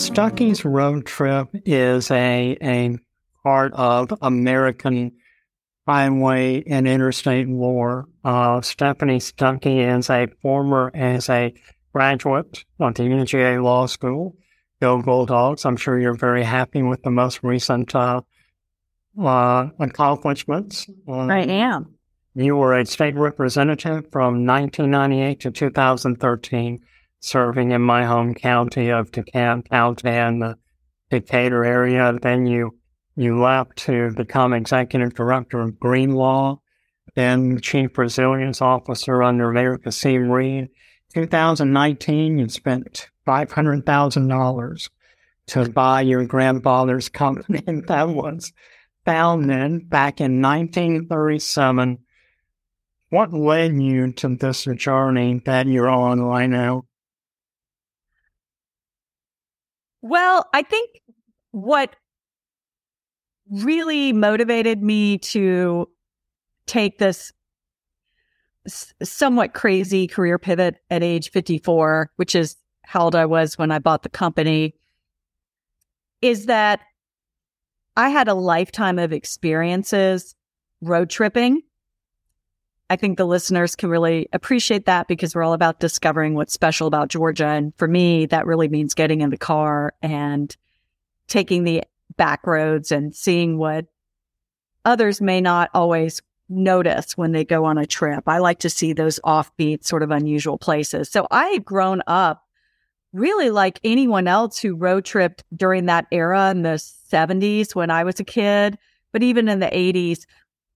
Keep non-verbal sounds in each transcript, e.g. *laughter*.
Stuckey's road trip is a, a part of American highway and interstate lore. Uh, Stephanie Stuckey is a former, as a graduate of the UGA Law School. Go Bulldogs. I'm sure you're very happy with the most recent uh, uh, accomplishments. I am. You were a state representative from 1998 to 2013, serving in my home county of DeKalb County and the Decatur area. Then you you left to become executive director of GreenLaw, then chief resilience officer under Mayor Kasim Reed. 2019, you spent $500,000 to buy your grandfather's company. *laughs* that was founded back in 1937 what led you to this journey that you're on right now? Well, I think what really motivated me to take this somewhat crazy career pivot at age 54, which is how old I was when I bought the company, is that I had a lifetime of experiences road tripping I think the listeners can really appreciate that because we're all about discovering what's special about Georgia. And for me, that really means getting in the car and taking the back roads and seeing what others may not always notice when they go on a trip. I like to see those offbeat, sort of unusual places. So I had grown up really like anyone else who road tripped during that era in the 70s when I was a kid, but even in the 80s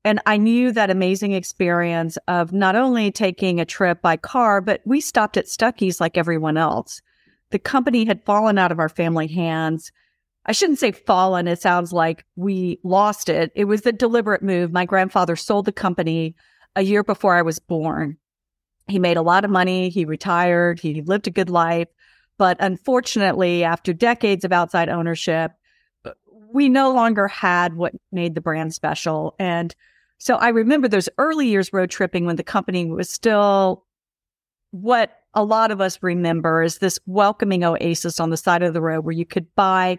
and I knew that amazing experience of not only taking a trip by car, but we stopped at Stuckey's like everyone else. The company had fallen out of our family hands. I shouldn't say fallen. It sounds like we lost it. It was a deliberate move. My grandfather sold the company a year before I was born. He made a lot of money. He retired. He lived a good life. But unfortunately, after decades of outside ownership, we no longer had what made the brand special. And so I remember those early years road tripping when the company was still what a lot of us remember is this welcoming oasis on the side of the road where you could buy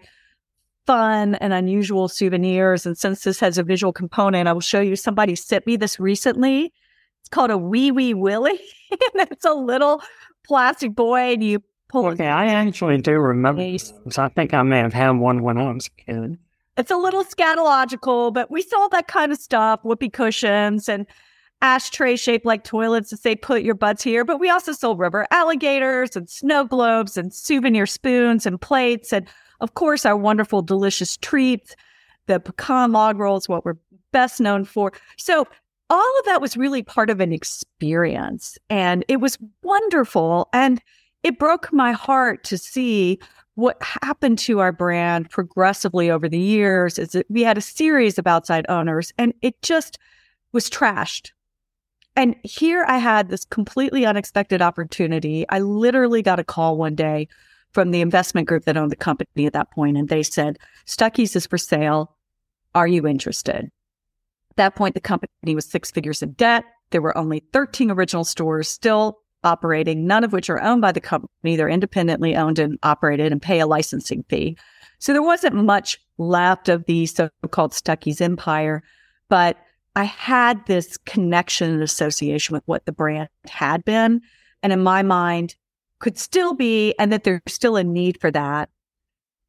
fun and unusual souvenirs. And since this has a visual component, I will show you somebody sent me this recently. It's called a Wee Wee Willie. *laughs* and it's a little plastic boy and you pull Okay, I actually do remember. So I think I may have had one when I was a kid. It's a little scatological, but we sold that kind of stuff, whoopee cushions and ashtray shaped like toilets to say put your butts here. But we also sold rubber alligators and snow globes and souvenir spoons and plates. And of course, our wonderful, delicious treats, the pecan log rolls, what we're best known for. So all of that was really part of an experience and it was wonderful. And it broke my heart to see what happened to our brand progressively over the years is that we had a series of outside owners and it just was trashed. And here I had this completely unexpected opportunity. I literally got a call one day from the investment group that owned the company at that point, and they said, Stuckey's is for sale. Are you interested? At that point, the company was six figures in debt. There were only 13 original stores still operating, none of which are owned by the company. They're independently owned and operated and pay a licensing fee. So there wasn't much left of the so-called Stuckey's empire, but I had this connection and association with what the brand had been. And in my mind, could still be, and that there's still a need for that.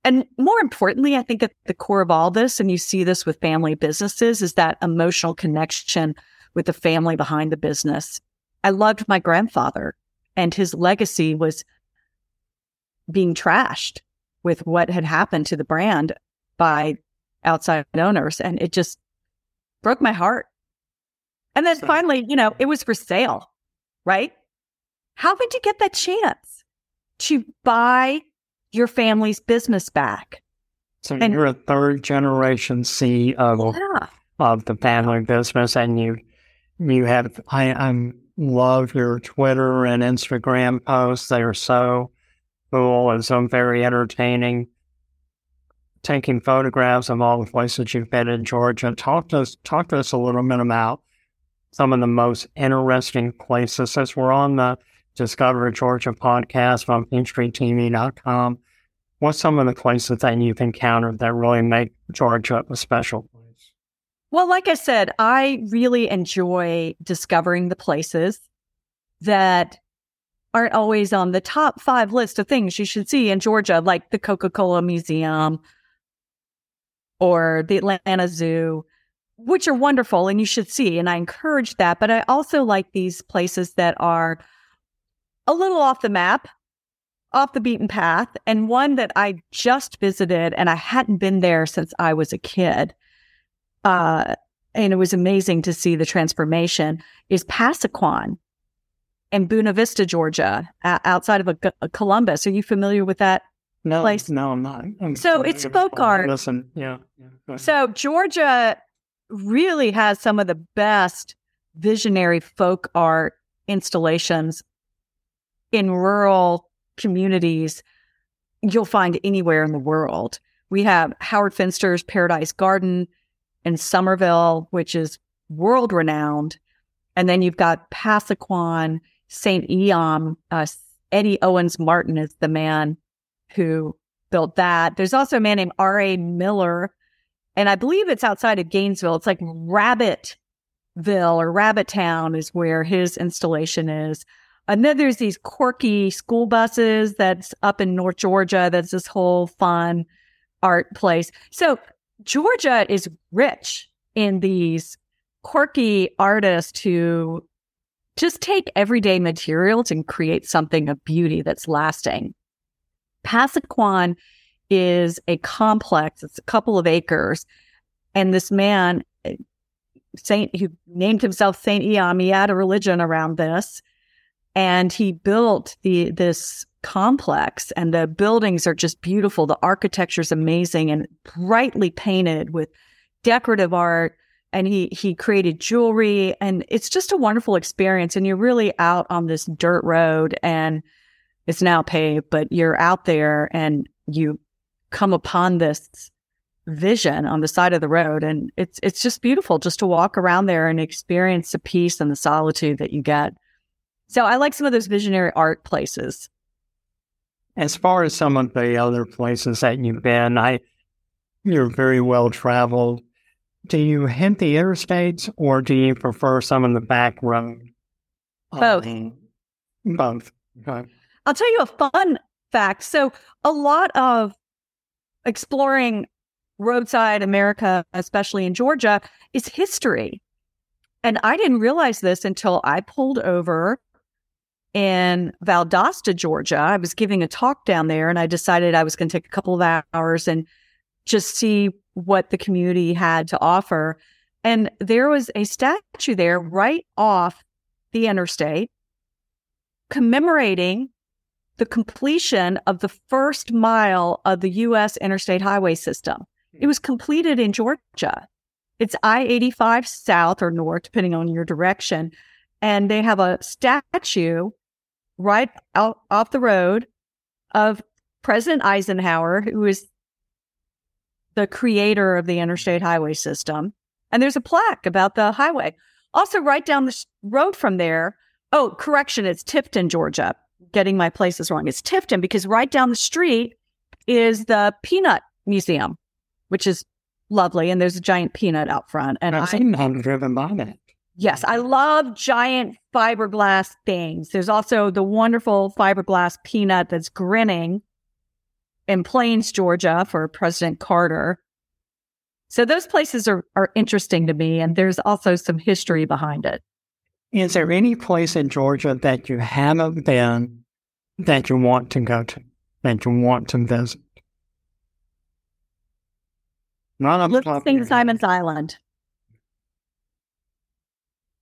And more importantly, I think at the core of all this, and you see this with family businesses, is that emotional connection with the family behind the business. I loved my grandfather and his legacy was being trashed with what had happened to the brand by outside owners. And it just broke my heart. And then finally, you know, it was for sale, right? How did you get that chance to buy your family's business back? So and, you're a third generation CEO yeah. of the family business, and you you have I, I'm love your Twitter and Instagram posts. They are so cool and so very entertaining. Taking photographs of all the places you've been in Georgia. Talk to us, talk to us a little bit about some of the most interesting places. As we're on the Discover Georgia podcast on PeachtreeTV.com, what's some of the places that you've encountered that really make Georgia a special? Well, like I said, I really enjoy discovering the places that aren't always on the top five list of things you should see in Georgia, like the Coca Cola Museum or the Atlanta Zoo, which are wonderful and you should see. And I encourage that. But I also like these places that are a little off the map, off the beaten path. And one that I just visited and I hadn't been there since I was a kid. Uh, and it was amazing to see the transformation is Pasaquan in Buena Vista, Georgia, uh, outside of a, a Columbus. Are you familiar with that no, place? No, I'm not. I'm so it's folk art. Listen, yeah. yeah so Georgia really has some of the best visionary folk art installations in rural communities you'll find anywhere in the world. We have Howard Finster's Paradise Garden in Summerville, which is world renowned. And then you've got Pasaquan, St. Eom. Uh, Eddie Owens Martin is the man who built that. There's also a man named R.A. Miller, and I believe it's outside of Gainesville. It's like Rabbitville or Rabbit Town is where his installation is. And then there's these quirky school buses that's up in North Georgia. That's this whole fun art place. So Georgia is rich in these quirky artists who just take everyday materials and create something of beauty that's lasting. Pasaquan is a complex, it's a couple of acres. And this man, Saint, who named himself Saint Eom, he had a religion around this. And he built the this complex and the buildings are just beautiful. The architecture is amazing and brightly painted with decorative art and he he created jewelry and it's just a wonderful experience. And you're really out on this dirt road and it's now paved but you're out there and you come upon this vision on the side of the road and it's it's just beautiful just to walk around there and experience the peace and the solitude that you get. So i like some of those visionary art places as far as some of the other places that you've been i you're very well traveled do you hit the interstates or do you prefer some of the back road? Both. Um, both. Okay. I'll tell you a fun fact. So, a lot of exploring roadside America, especially in Georgia, is history. And I didn't realize this until I pulled over in Valdosta, Georgia. I was giving a talk down there and I decided I was going to take a couple of hours and just see what the community had to offer. And there was a statue there right off the interstate commemorating the completion of the first mile of the U.S. interstate highway system. It was completed in Georgia. It's I 85 south or north, depending on your direction. And they have a statue right out off the road of President Eisenhower, who is the creator of the interstate highway system. And there's a plaque about the highway. Also, right down the road from there, oh, correction, it's Tifton, Georgia. Getting my places wrong. It's Tifton because right down the street is the Peanut Museum, which is lovely. And there's a giant peanut out front. And I've seen them driven by that. Yes, I love giant fiberglass things. There's also the wonderful fiberglass peanut that's grinning in Plains, Georgia for President Carter. So those places are, are interesting to me. And there's also some history behind it. Is there any place in Georgia that you haven't been that you want to go to, that you want to visit? Not up Let's St. Simon's Island.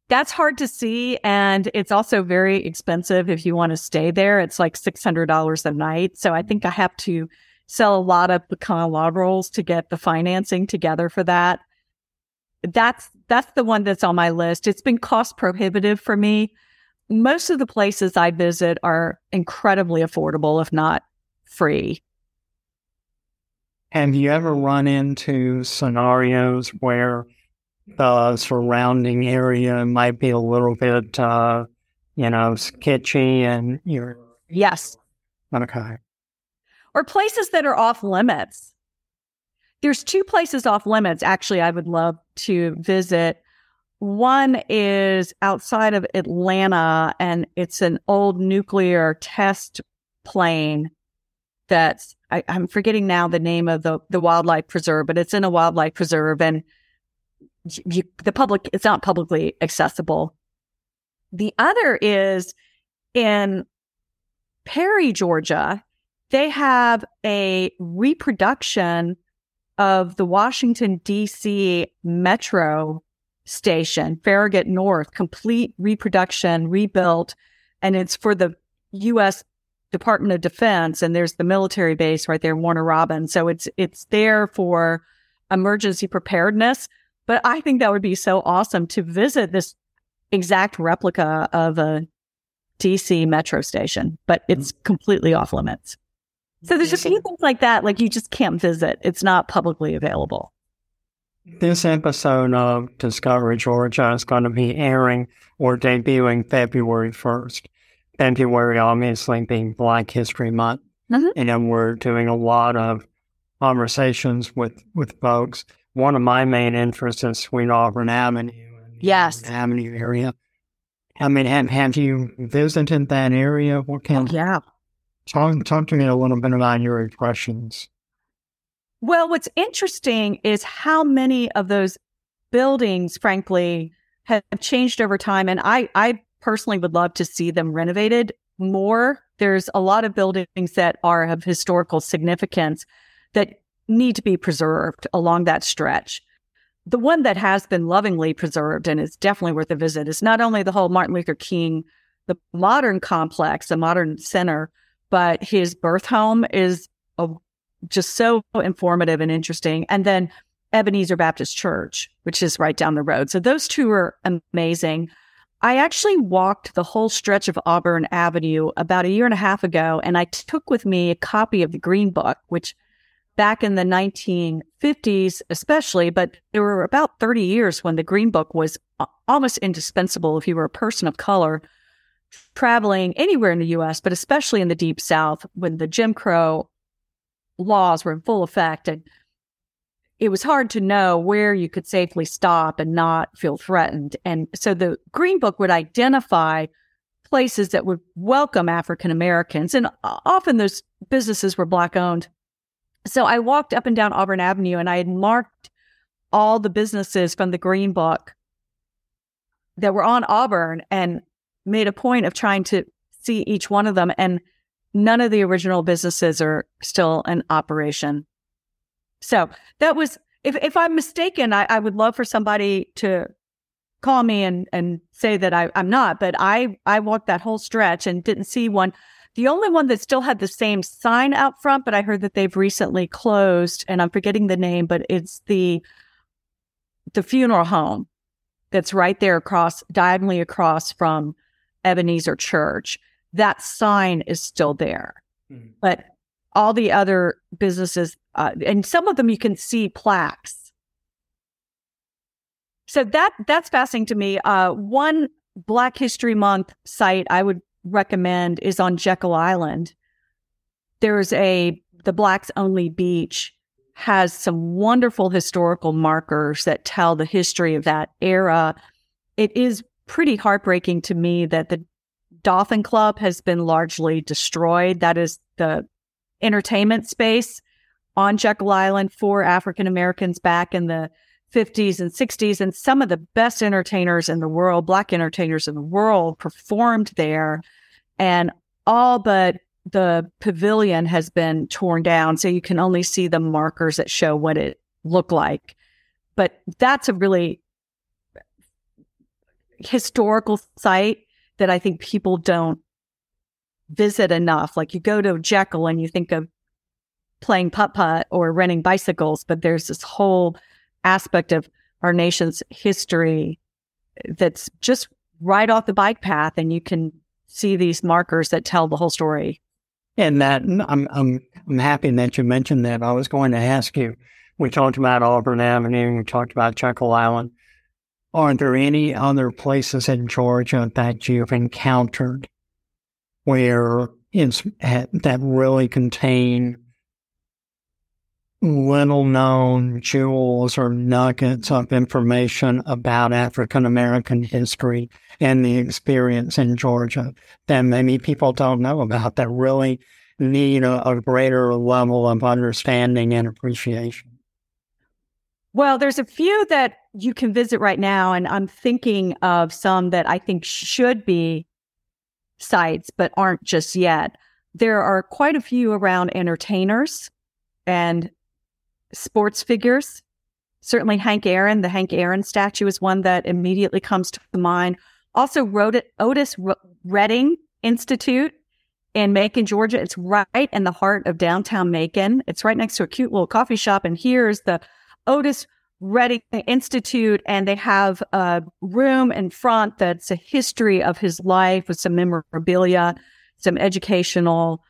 That's hard to see. And it's also very expensive if you want to stay there. It's like $600 a night. So I think I have to sell a lot of pecan log rolls to get the financing together for that. That's, that's the one that's on my list. It's been cost prohibitive for me. Most of the places I visit are incredibly affordable, if not free. Have you ever run into scenarios where the surrounding area might be a little bit, uh, you know, sketchy and you're. Yes. Okay. or places that are off limits. There's two places off limits, actually, I would love to visit. One is outside of Atlanta, and it's an old nuclear test plane that's, I, am forgetting now the name of the, the wildlife preserve, but it's in a wildlife preserve and you, the public, it's not publicly accessible. The other is in Perry, Georgia, they have a reproduction of the Washington, D.C. metro station, Farragut North, complete reproduction, rebuilt. And it's for the U.S. Department of Defense. And there's the military base right there, Warner Robins. So it's, it's there for emergency preparedness. But I think that would be so awesome to visit this exact replica of a DC metro station, but it's completely off limits. So there's a few things like that, like you just can't visit. It's not publicly available. This episode of Discovery Georgia is going to be airing or debuting February 1st. February, obviously, being Black History Month. Mm-hmm. And we're doing a lot of conversations with, with folks. One of my main interests is Sweet Auburn Avenue. Yes. Avenue area. I mean, have, have you visited that area? What oh, can Oh, yeah. Talk, talk to me a little bit about your impressions. Well, what's interesting is how many of those buildings, frankly, have changed over time. And I, I personally would love to see them renovated more. There's a lot of buildings that are of historical significance that need to be preserved along that stretch. The one that has been lovingly preserved and is definitely worth a visit is not only the whole Martin Luther King, the modern complex, the modern center, but his birth home is a just so informative and interesting. And then Ebenezer Baptist Church, which is right down the road. So those two are amazing. I actually walked the whole stretch of Auburn Avenue about a year and a half ago, and I took with me a copy of the Green Book, which back in the 1950s, especially, but there were about 30 years when the Green Book was uh, almost indispensable if you were a person of color traveling anywhere in the US, but especially in the Deep South when the Jim Crow laws were in full effect and it was hard to know where you could safely stop and not feel threatened. And so the Green Book would identify places that would welcome African Americans. And uh, often those businesses were Black owned. So I walked up and down Auburn Avenue and I had marked all the businesses from the Green Book that were on Auburn and made a point of trying to see each one of them. And none of the original businesses are still in operation. So that was, if, if I'm mistaken, I, I would love for somebody to call me and, and say that I, I'm not, but I, I walked that whole stretch and didn't see one. The only one that still had the same sign out front, but I heard that they've recently closed and I'm forgetting the name, but it's the, the funeral home that's right there across, diagonally across from Ebenezer Church that sign is still there. Mm-hmm. But all the other businesses, uh, and some of them you can see plaques. So that that's fascinating to me. Uh, one Black History Month site I would recommend is on Jekyll Island. There's a the Blacks Only Beach has some wonderful historical markers that tell the history of that era. It is pretty heartbreaking to me that the Dolphin Club has been largely destroyed. That is the entertainment space on Jekyll Island for African Americans back in the 50s and 60s. And some of the best entertainers in the world, Black entertainers in the world, performed there. And all but the pavilion has been torn down. So you can only see the markers that show what it looked like. But that's a really historical site that I think people don't visit enough. Like you go to Jekyll and you think of playing putt putt or renting bicycles, but there's this whole aspect of our nation's history that's just right off the bike path, and you can see these markers that tell the whole story. And that I'm I'm I'm happy that you mentioned that. I was going to ask you. We talked about Auburn Avenue. We talked about Jekyll Island. Are there any other places in Georgia that you've encountered where it's that really contain little known jewels or nuggets of information about African American history and the experience in Georgia that maybe people don't know about that really need a, a greater level of understanding and appreciation? Well, there's a few that you can visit right now, and I'm thinking of some that I think should be sites, but aren't just yet. There are quite a few around entertainers and sports figures. Certainly, Hank Aaron, the Hank Aaron statue is one that immediately comes to mind. Also, Otis Redding Institute in Macon, Georgia. It's right in the heart of downtown Macon. It's right next to a cute little coffee shop. And here's the Otis Redding Institute, and they have a room in front that's a history of his life with some memorabilia, some educational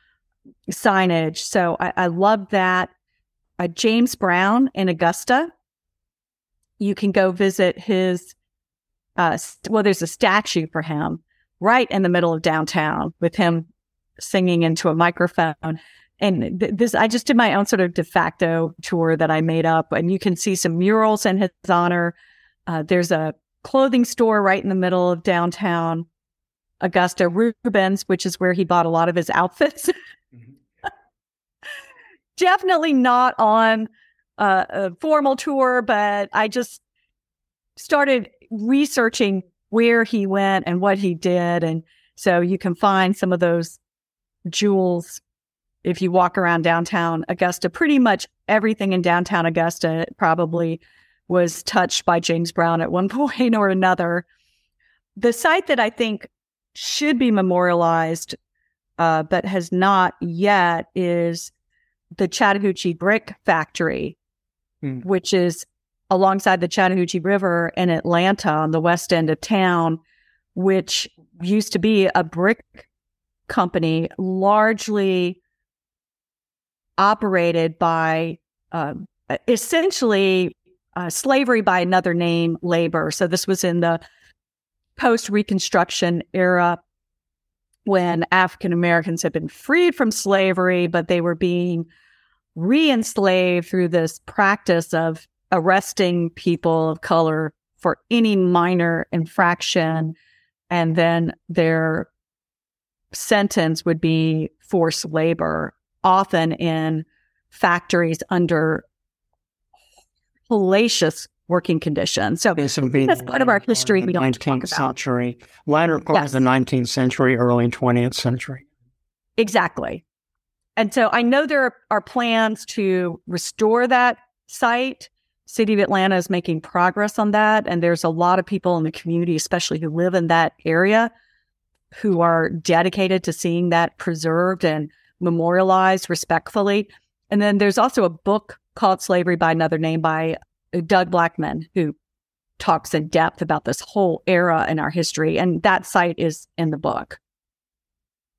signage. So I, I love that. Uh, James Brown in Augusta. You can go visit his, uh, st- well, there's a statue for him right in the middle of downtown with him singing into a microphone. And th- this, I just did my own sort of de facto tour that I made up, and you can see some murals in his honor. Uh, there's a clothing store right in the middle of downtown Augusta, Rubens, which is where he bought a lot of his outfits. mm-hmm. Definitely not on a formal tour, but I just started researching where he went and what he did. And so you can find some of those jewels if you walk around downtown Augusta. Pretty much everything in downtown Augusta probably was touched by James Brown at one *laughs* point or another. The site that I think should be memorialized, uh, but has not yet, is the Chattahoochee Brick Factory, mm. which is alongside the Chattahoochee River in Atlanta on the west end of town, which used to be a brick company largely operated by uh, essentially uh, slavery by another name labor. So this was in the post Reconstruction era when African Americans had been freed from slavery, but they were being re enslaved through this practice of arresting people of color for any minor infraction. And then their sentence would be forced labor, often in factories under hellacious working conditions. So this would be that's part of our history we don't 19th century, latter part yes. of the 19th century, early 20th century. Exactly. And so I know there are plans to restore that site. City of Atlanta is making progress on that. And there's a lot of people in the community, especially who live in that area, who are dedicated to seeing that preserved and memorialized respectfully. And then there's also a book called Slavery by Another Name by Doug Blackmon, who talks in depth about this whole era in our history. And that site is in the book.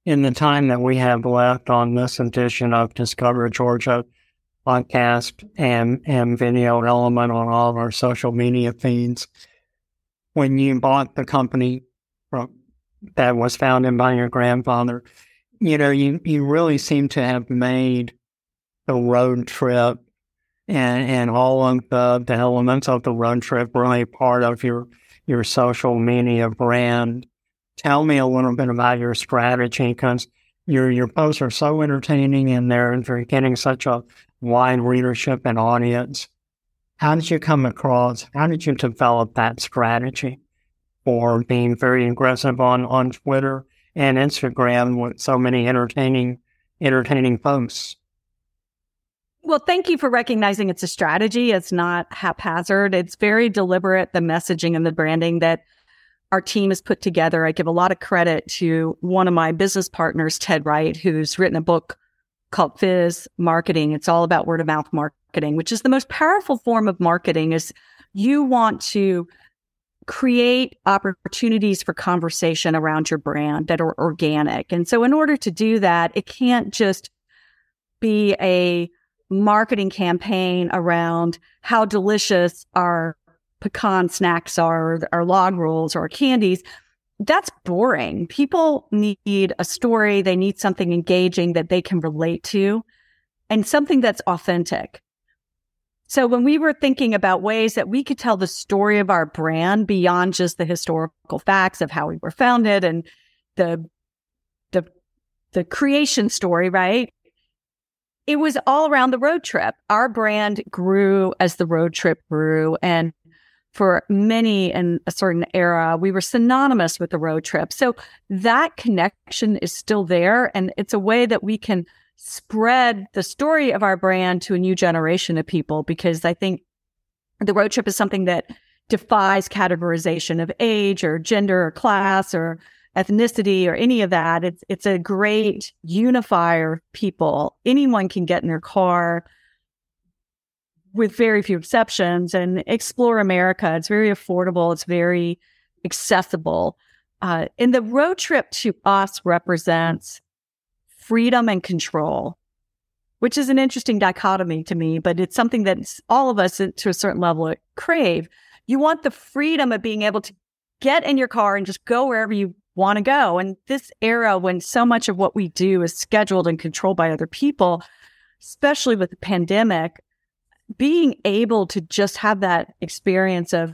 In the time that we have left on this edition of Discover Georgia podcast and, and video element on all of our social media feeds, when you bought the company from that was founded by your grandfather, you know, you, you really seem to have made the road trip and, and all of the, the elements of the road trip really part of your, your social media brand. Tell me a little bit about your strategy because your, your posts are so entertaining and they're, they're getting such a wide readership and audience. How did you come across, how did you develop that strategy? for being very aggressive on, on Twitter and Instagram with so many entertaining entertaining posts. Well, thank you for recognizing it's a strategy. It's not haphazard. It's very deliberate, the messaging and the branding that our team has put together. I give a lot of credit to one of my business partners, Ted Wright, who's written a book called Fizz Marketing. It's all about word of mouth marketing, which is the most powerful form of marketing is you want to create opportunities for conversation around your brand that are organic. And so in order to do that, it can't just be a marketing campaign around how delicious our pecan snacks are, our log rolls or candies. That's boring. People need a story. They need something engaging that they can relate to and something that's authentic. So when we were thinking about ways that we could tell the story of our brand beyond just the historical facts of how we were founded and the the the creation story, right? It was all around the road trip. Our brand grew as the road trip grew and for many in a certain era, we were synonymous with the road trip. So that connection is still there. And it's a way that we can spread the story of our brand to a new generation of people because I think the road trip is something that defies categorization of age or gender or class or ethnicity or any of that. It's it's a great unifier of people. Anyone can get in their car with very few exceptions and explore America. It's very affordable. It's very accessible. Uh, and the road trip to us represents freedom and control, which is an interesting dichotomy to me, but it's something that all of us to a certain level crave. You want the freedom of being able to get in your car and just go wherever you want to go. And this era when so much of what we do is scheduled and controlled by other people, especially with the pandemic, being able to just have that experience of,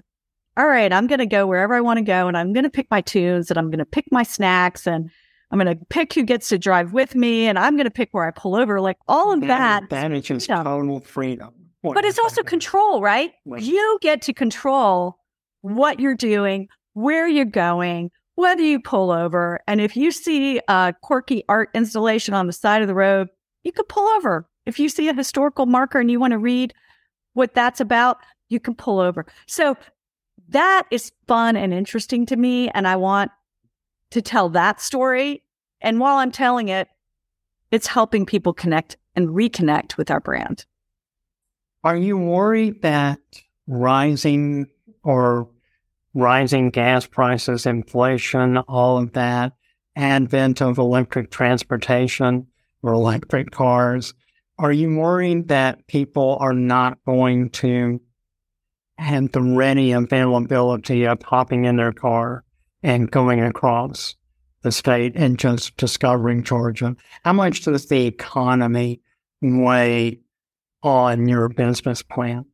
all right, I'm going to go wherever I want to go and I'm going to pick my tunes and I'm going to pick my snacks and I'm going to pick who gets to drive with me and I'm going to pick where I pull over. Like all of that. That is just total freedom. What but it's also control, right? You get to control what you're doing, where you're going, whether you pull over. And if you see a quirky art installation on the side of the road, you could pull over. If you see a historical marker and you want to read what that's about, you can pull over. So that is fun and interesting to me. And I want to tell that story. And while I'm telling it, it's helping people connect and reconnect with our brand. Are you worried that rising or rising gas prices, inflation, all of that, advent of electric transportation or electric cars, are you worried that people are not going to have the ready availability of hopping in their car and going across the state and just discovering Georgia? How much does the economy weigh on your business plan?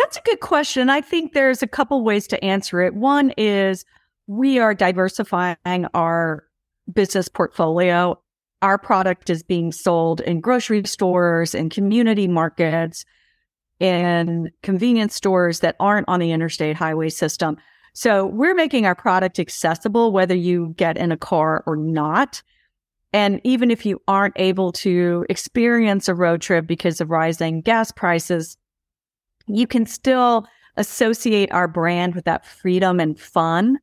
That's a good question. I think there's a couple ways to answer it. One is we are diversifying our business portfolio. Our product is being sold in grocery stores and community markets and convenience stores that aren't on the interstate highway system. So we're making our product accessible whether you get in a car or not. And even if you aren't able to experience a road trip because of rising gas prices, you can still associate our brand with that freedom and fun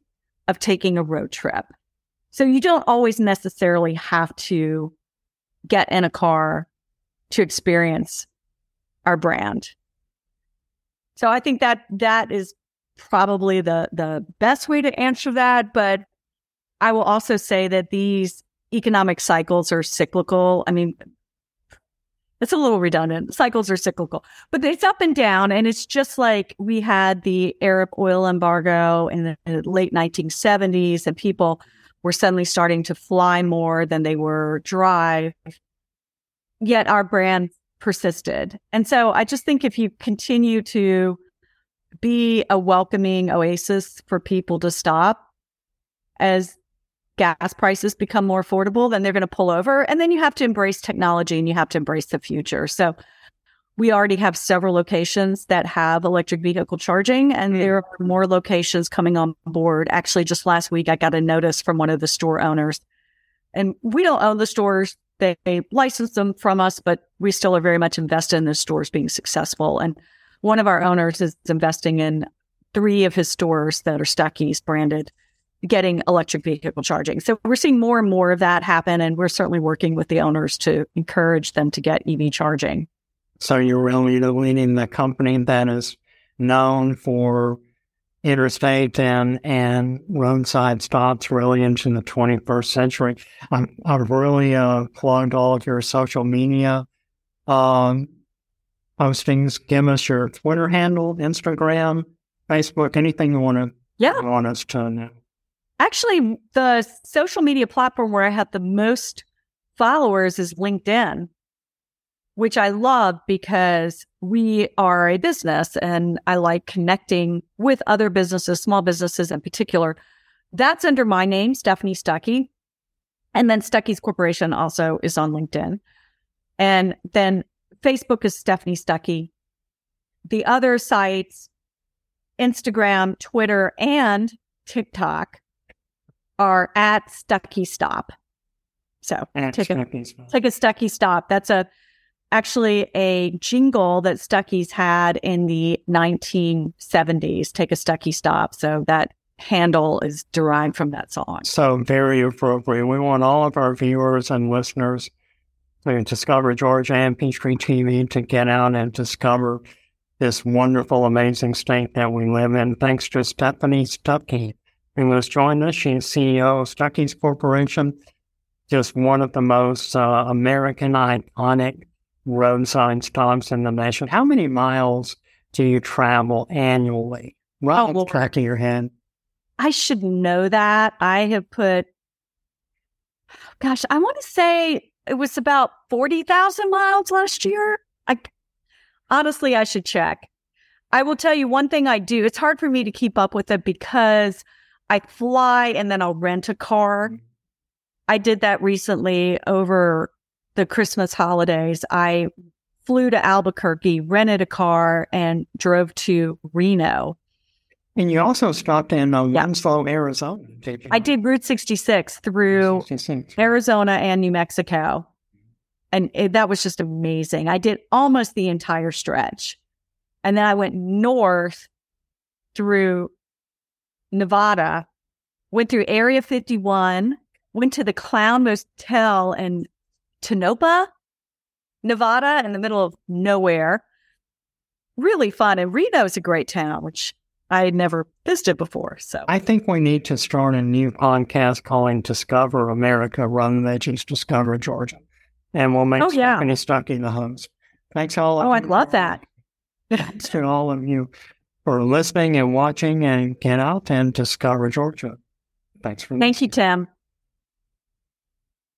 of taking a road trip. So you don't always necessarily have to get in a car to experience our brand. So I think that that is probably the the best way to answer that, but I will also say that these economic cycles are cyclical. I mean, it's a little redundant. Cycles are cyclical, but it's up and down. And it's just like we had the Arab oil embargo in the late 1970s, and people were suddenly starting to fly more than they were drive. Yet our brand persisted. And so I just think if you continue to be a welcoming oasis for people to stop as gas prices become more affordable, then they're going to pull over. And then you have to embrace technology and you have to embrace the future. So we already have several locations that have electric vehicle charging, and mm. there are more locations coming on board. Actually, just last week, I got a notice from one of the store owners, and we don't own the stores. They, they license them from us, but we still are very much invested in the stores being successful. And one of our owners is investing in three of his stores that are Stuckey's branded getting electric vehicle charging. So we're seeing more and more of that happen. And we're certainly working with the owners to encourage them to get EV charging. So you're really leading the company that is known for interstate and, and roadside stops really into the 21st century. I'm, I've really uh, plugged all of your social media um, postings. Give us your Twitter handle, Instagram, Facebook, anything you want to yeah. want us to know. Actually, the social media platform where I have the most followers is LinkedIn. which I love because we are a business and I like connecting with other businesses, small businesses in particular. That's under my name, Stephanie Stuckey. And then Stuckey's Corporation also is on LinkedIn. And then Facebook is Stephanie Stuckey. The other sites, Instagram, Twitter, and TikTok are at Stuckey Stop. So And take a, take a Stuckey Stop. That's a actually a jingle that Stuckey's had in the 1970s. Take a Stuckey Stop. So that handle is derived from that song. So very appropriate. We want all of our viewers and listeners to discover Georgia and Peachtree TV to get out and discover this wonderful, amazing state that we live in. Thanks to Stephanie Stuckey, who has joined us. She's CEO of Stuckey's Corporation, just one of the most uh, American iconic road roadside stops in the nation. How many miles do you travel annually? Right Oh, on the Lord. track of your head. I should know that. I have put, gosh, I want to say it was about 40,000 miles last year. I honestly, I should check. I will tell you one thing I do. It's hard for me to keep up with it because I fly and then I'll rent a car. I did that recently over the Christmas holidays. I flew to Albuquerque, rented a car, and drove to Reno. And you also stopped in uh, Yeah. Winslow, Arizona. Did I did Route 66 through 66. Arizona and New Mexico. And it, that was just amazing. I did almost the entire stretch. And then I went north through Nevada, went through Area 51, went to the Clown Motel in Tonopah, Nevada, in the middle of nowhere. Really fun. And Reno is a great town, which I had never visited before. So I think we need to start a new podcast calling Discover America rather than just Discover Georgia. And we'll make Oh, yeah. Stephanie Stuckey the host. Thanks all Oh, I'd love that. Thanks to all of you for listening and watching and get out and discover Georgia. Thanks for Thank you. Tim.